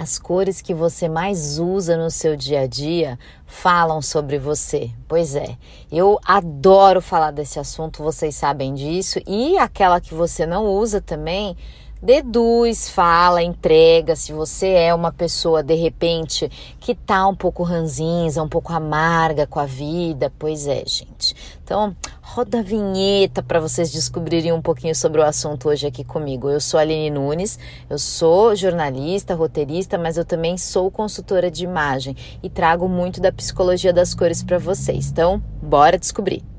As cores que você mais usa no seu dia a dia falam sobre você. Pois é, eu adoro falar desse assunto, vocês sabem disso, e aquela que você não usa também deduz, fala, entrega. Se você é uma pessoa de repente que tá um pouco ranzinza, um pouco amarga com a vida, pois é, gente. Então, roda a vinheta para vocês descobrirem um pouquinho sobre o assunto hoje aqui comigo. Eu sou a Aline Nunes, eu sou jornalista, roteirista, mas eu também sou consultora de imagem e trago muito da psicologia das cores para vocês. Então, bora descobrir.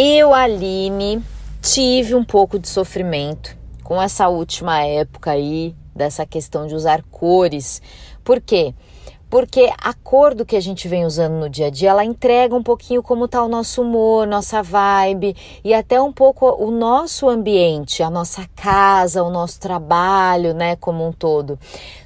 Eu, Aline, tive um pouco de sofrimento com essa última época aí, dessa questão de usar cores. Por quê? A cor do que a gente vem usando no dia a dia, ela entrega um pouquinho como está o nosso humor, nossa vibe e até um pouco o nosso ambiente, a nossa casa, o nosso trabalho, né, como um todo.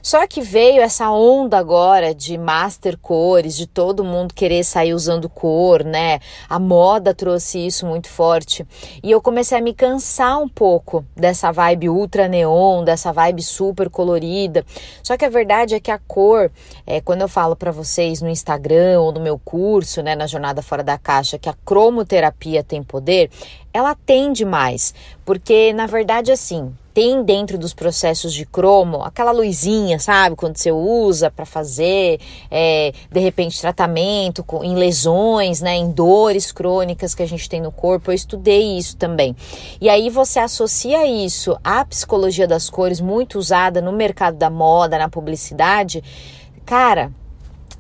Só que veio essa onda agora de master cores, de todo mundo querer sair usando cor, né? A moda trouxe isso muito forte. E eu comecei a me cansar um pouco dessa vibe ultra neon, dessa vibe super colorida. Só que a verdade é que a cor, é, quando eu falo para vocês no Instagram ou no meu curso, né, na Jornada Fora da Caixa, que a cromoterapia tem poder, ela tem demais, porque na verdade assim, tem dentro dos processos de cromo aquela luzinha, sabe? Quando você usa para fazer, é, de repente, tratamento com, em lesões, né? Em dores crônicas que a gente tem no corpo. Eu estudei isso também. E aí você associa isso à psicologia das cores, muito usada no mercado da moda, na publicidade Cara,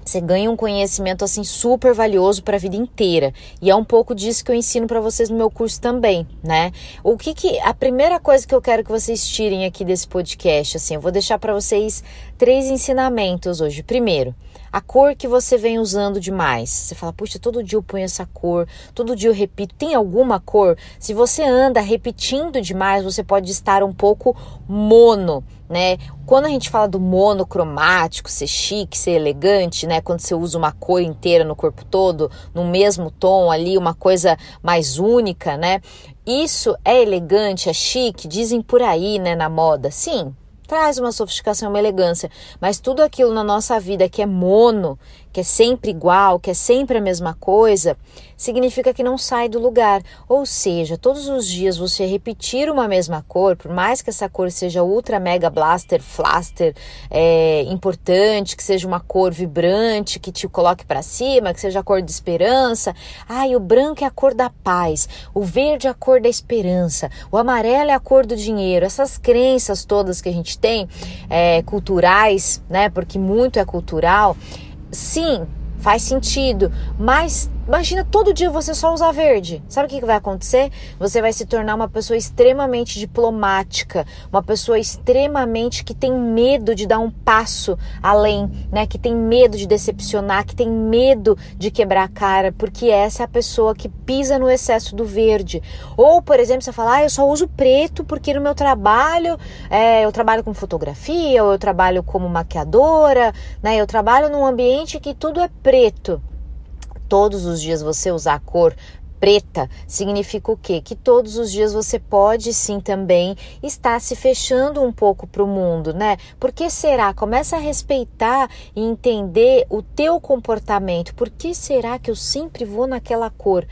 você ganha um conhecimento assim super valioso para a vida inteira. E é um pouco disso que eu ensino para vocês no meu curso também, né? O que que a primeira coisa que eu quero que vocês tirem aqui desse podcast, assim, eu vou deixar para vocês três ensinamentos hoje. Primeiro, a cor que você vem usando demais. Você fala, puxa, todo dia eu ponho essa cor, todo dia eu repito. Tem alguma cor? Se você anda repetindo demais, você pode estar um pouco mono, né? Quando a gente fala do monocromático, ser chique, ser elegante, né? Quando você usa uma cor inteira no corpo todo, no mesmo tom ali, uma coisa mais única, né? Isso é elegante, é chique, dizem por aí, né, na moda. Sim, traz uma sofisticação, uma elegância, mas tudo aquilo na nossa vida que é mono, que é sempre igual, que é sempre a mesma coisa, significa que não sai do lugar. Ou seja, todos os dias você repetir uma mesma cor, por mais que essa cor seja ultra mega blaster, flaster, é, importante, que seja uma cor vibrante, que te coloque para cima, que seja a cor de esperança. Ai, o branco é a cor da paz, o verde é a cor da esperança, o amarelo é a cor do dinheiro. Essas crenças todas que a gente tem, é, culturais, né? Porque muito é cultural sim, faz sentido, mas Imagina todo dia você só usar verde. Sabe o que vai acontecer? Você vai se tornar uma pessoa extremamente diplomática, uma pessoa extremamente que tem medo de dar um passo além, né? Que tem medo de decepcionar, que tem medo de quebrar a cara, porque essa é a pessoa que pisa no excesso do verde. Ou, por exemplo, você fala, ah, eu só uso preto porque no meu trabalho é, eu trabalho com fotografia, ou eu trabalho como maquiadora, né? Eu trabalho num ambiente que tudo é preto todos os dias você usar a cor preta significa o quê? Que todos os dias você pode sim também estar se fechando um pouco para o mundo, né? Por que será? Começa a respeitar e entender o teu comportamento. Por que será que eu sempre vou naquela cor?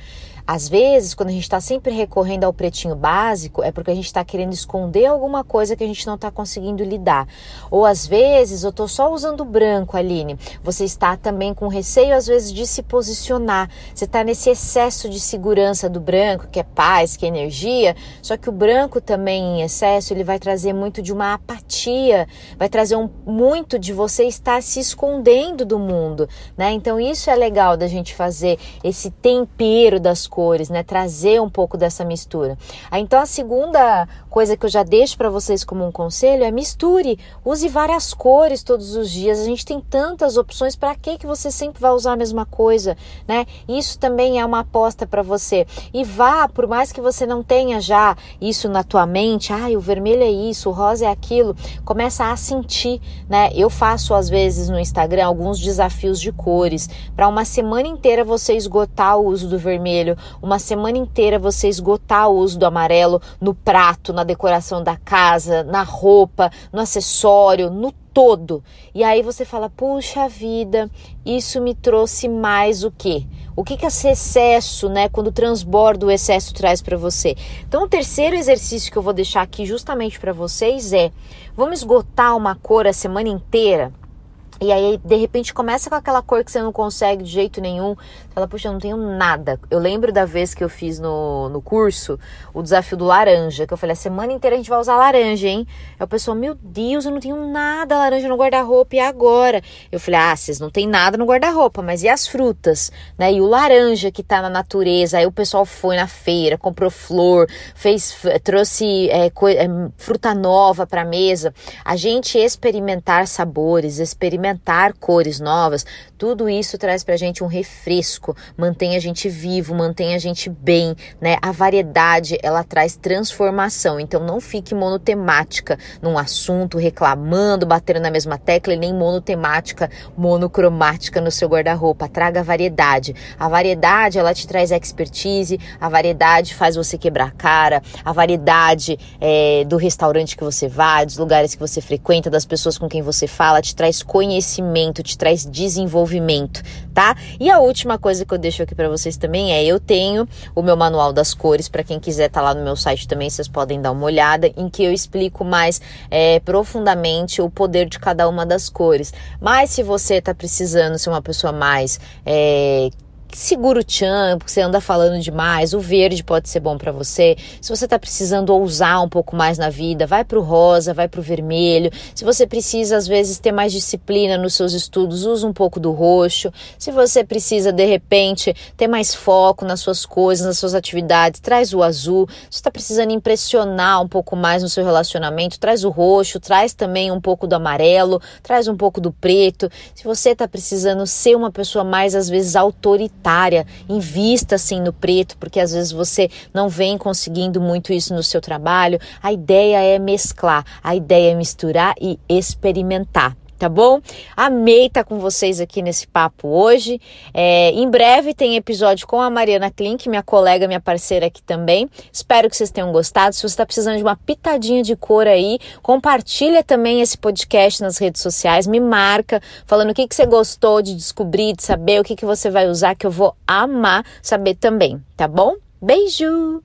Às vezes, quando a gente está sempre recorrendo ao pretinho básico, é porque a gente está querendo esconder alguma coisa que a gente não está conseguindo lidar. Ou às vezes, eu estou só usando branco, Aline. Você está também com receio, às vezes, de se posicionar. Você está nesse excesso de segurança do branco, que é paz, que é energia. Só que o branco também, em excesso, ele vai trazer muito de uma apatia, vai trazer um, muito de você estar se escondendo do mundo, né? Então, isso é legal da gente fazer esse tempero das coisas cores, né? Trazer um pouco dessa mistura. Então a segunda coisa que eu já deixo para vocês como um conselho é misture, use várias cores todos os dias. A gente tem tantas opções, para que que você sempre vai usar a mesma coisa, né? Isso também é uma aposta para você. E vá, por mais que você não tenha já isso na tua mente, ah, o vermelho é isso, o rosa é aquilo, começa a sentir, né? Eu faço às vezes no Instagram alguns desafios de cores para uma semana inteira você esgotar o uso do vermelho, uma semana inteira você esgotar o uso do amarelo no prato, na decoração da casa, na roupa, no acessório, no todo. E aí você fala: "Puxa vida, isso me trouxe mais o quê? O que que esse excesso, né, quando transborda o excesso traz para você?". Então, o terceiro exercício que eu vou deixar aqui justamente para vocês é: vamos esgotar uma cor a semana inteira? E aí, de repente, começa com aquela cor que você não consegue de jeito nenhum. Fala, puxa, eu não tenho nada. Eu lembro da vez que eu fiz no, no curso o desafio do laranja, que eu falei, a semana inteira a gente vai usar laranja, hein? Aí o pessoal, meu Deus, eu não tenho nada laranja no guarda-roupa, e agora? Eu falei, ah, vocês não tem nada no guarda-roupa, mas e as frutas, né? E o laranja que tá na natureza. Aí o pessoal foi na feira, comprou flor, fez, trouxe é, é, fruta nova pra mesa. A gente experimentar sabores, experimentar experimentar cores novas, tudo isso traz pra gente um refresco, mantém a gente vivo, mantém a gente bem, né? A variedade, ela traz transformação, então não fique monotemática num assunto, reclamando, batendo na mesma tecla e nem monotemática, monocromática no seu guarda-roupa. Traga variedade. A variedade, ela te traz expertise, a variedade faz você quebrar a cara, a variedade é, do restaurante que você vai, dos lugares que você frequenta, das pessoas com quem você fala, te traz conhecimento conhecimento, te traz desenvolvimento, tá? E a última coisa que eu deixo aqui para vocês também é: eu tenho o meu manual das cores, para quem quiser tá lá no meu site também, vocês podem dar uma olhada, em que eu explico mais é, profundamente o poder de cada uma das cores. Mas se você tá precisando ser uma pessoa mais. É, segura o tchan, porque você anda falando demais. O verde pode ser bom para você. Se você tá precisando ousar um pouco mais na vida, vai pro rosa, vai pro vermelho. Se você precisa às vezes ter mais disciplina nos seus estudos, usa um pouco do roxo. Se você precisa de repente ter mais foco nas suas coisas, nas suas atividades, traz o azul. Se você tá precisando impressionar um pouco mais no seu relacionamento, traz o roxo, traz também um pouco do amarelo, traz um pouco do preto. Se você tá precisando ser uma pessoa mais às vezes autoritária, prioritária, invista assim no preto, porque às vezes você não vem conseguindo muito isso no seu trabalho. A ideia é mesclar, a ideia é misturar e experimentar tá bom? Amei estar tá com vocês aqui nesse papo hoje. É, em breve tem episódio com a Mariana Klink, minha colega, minha parceira aqui também. Espero que vocês tenham gostado. Se você está precisando de uma pitadinha de cor aí, compartilha também esse podcast nas redes sociais, me marca, falando o que, que você gostou de descobrir, de saber, o que, que você vai usar, que eu vou amar saber também, tá bom? Beijo!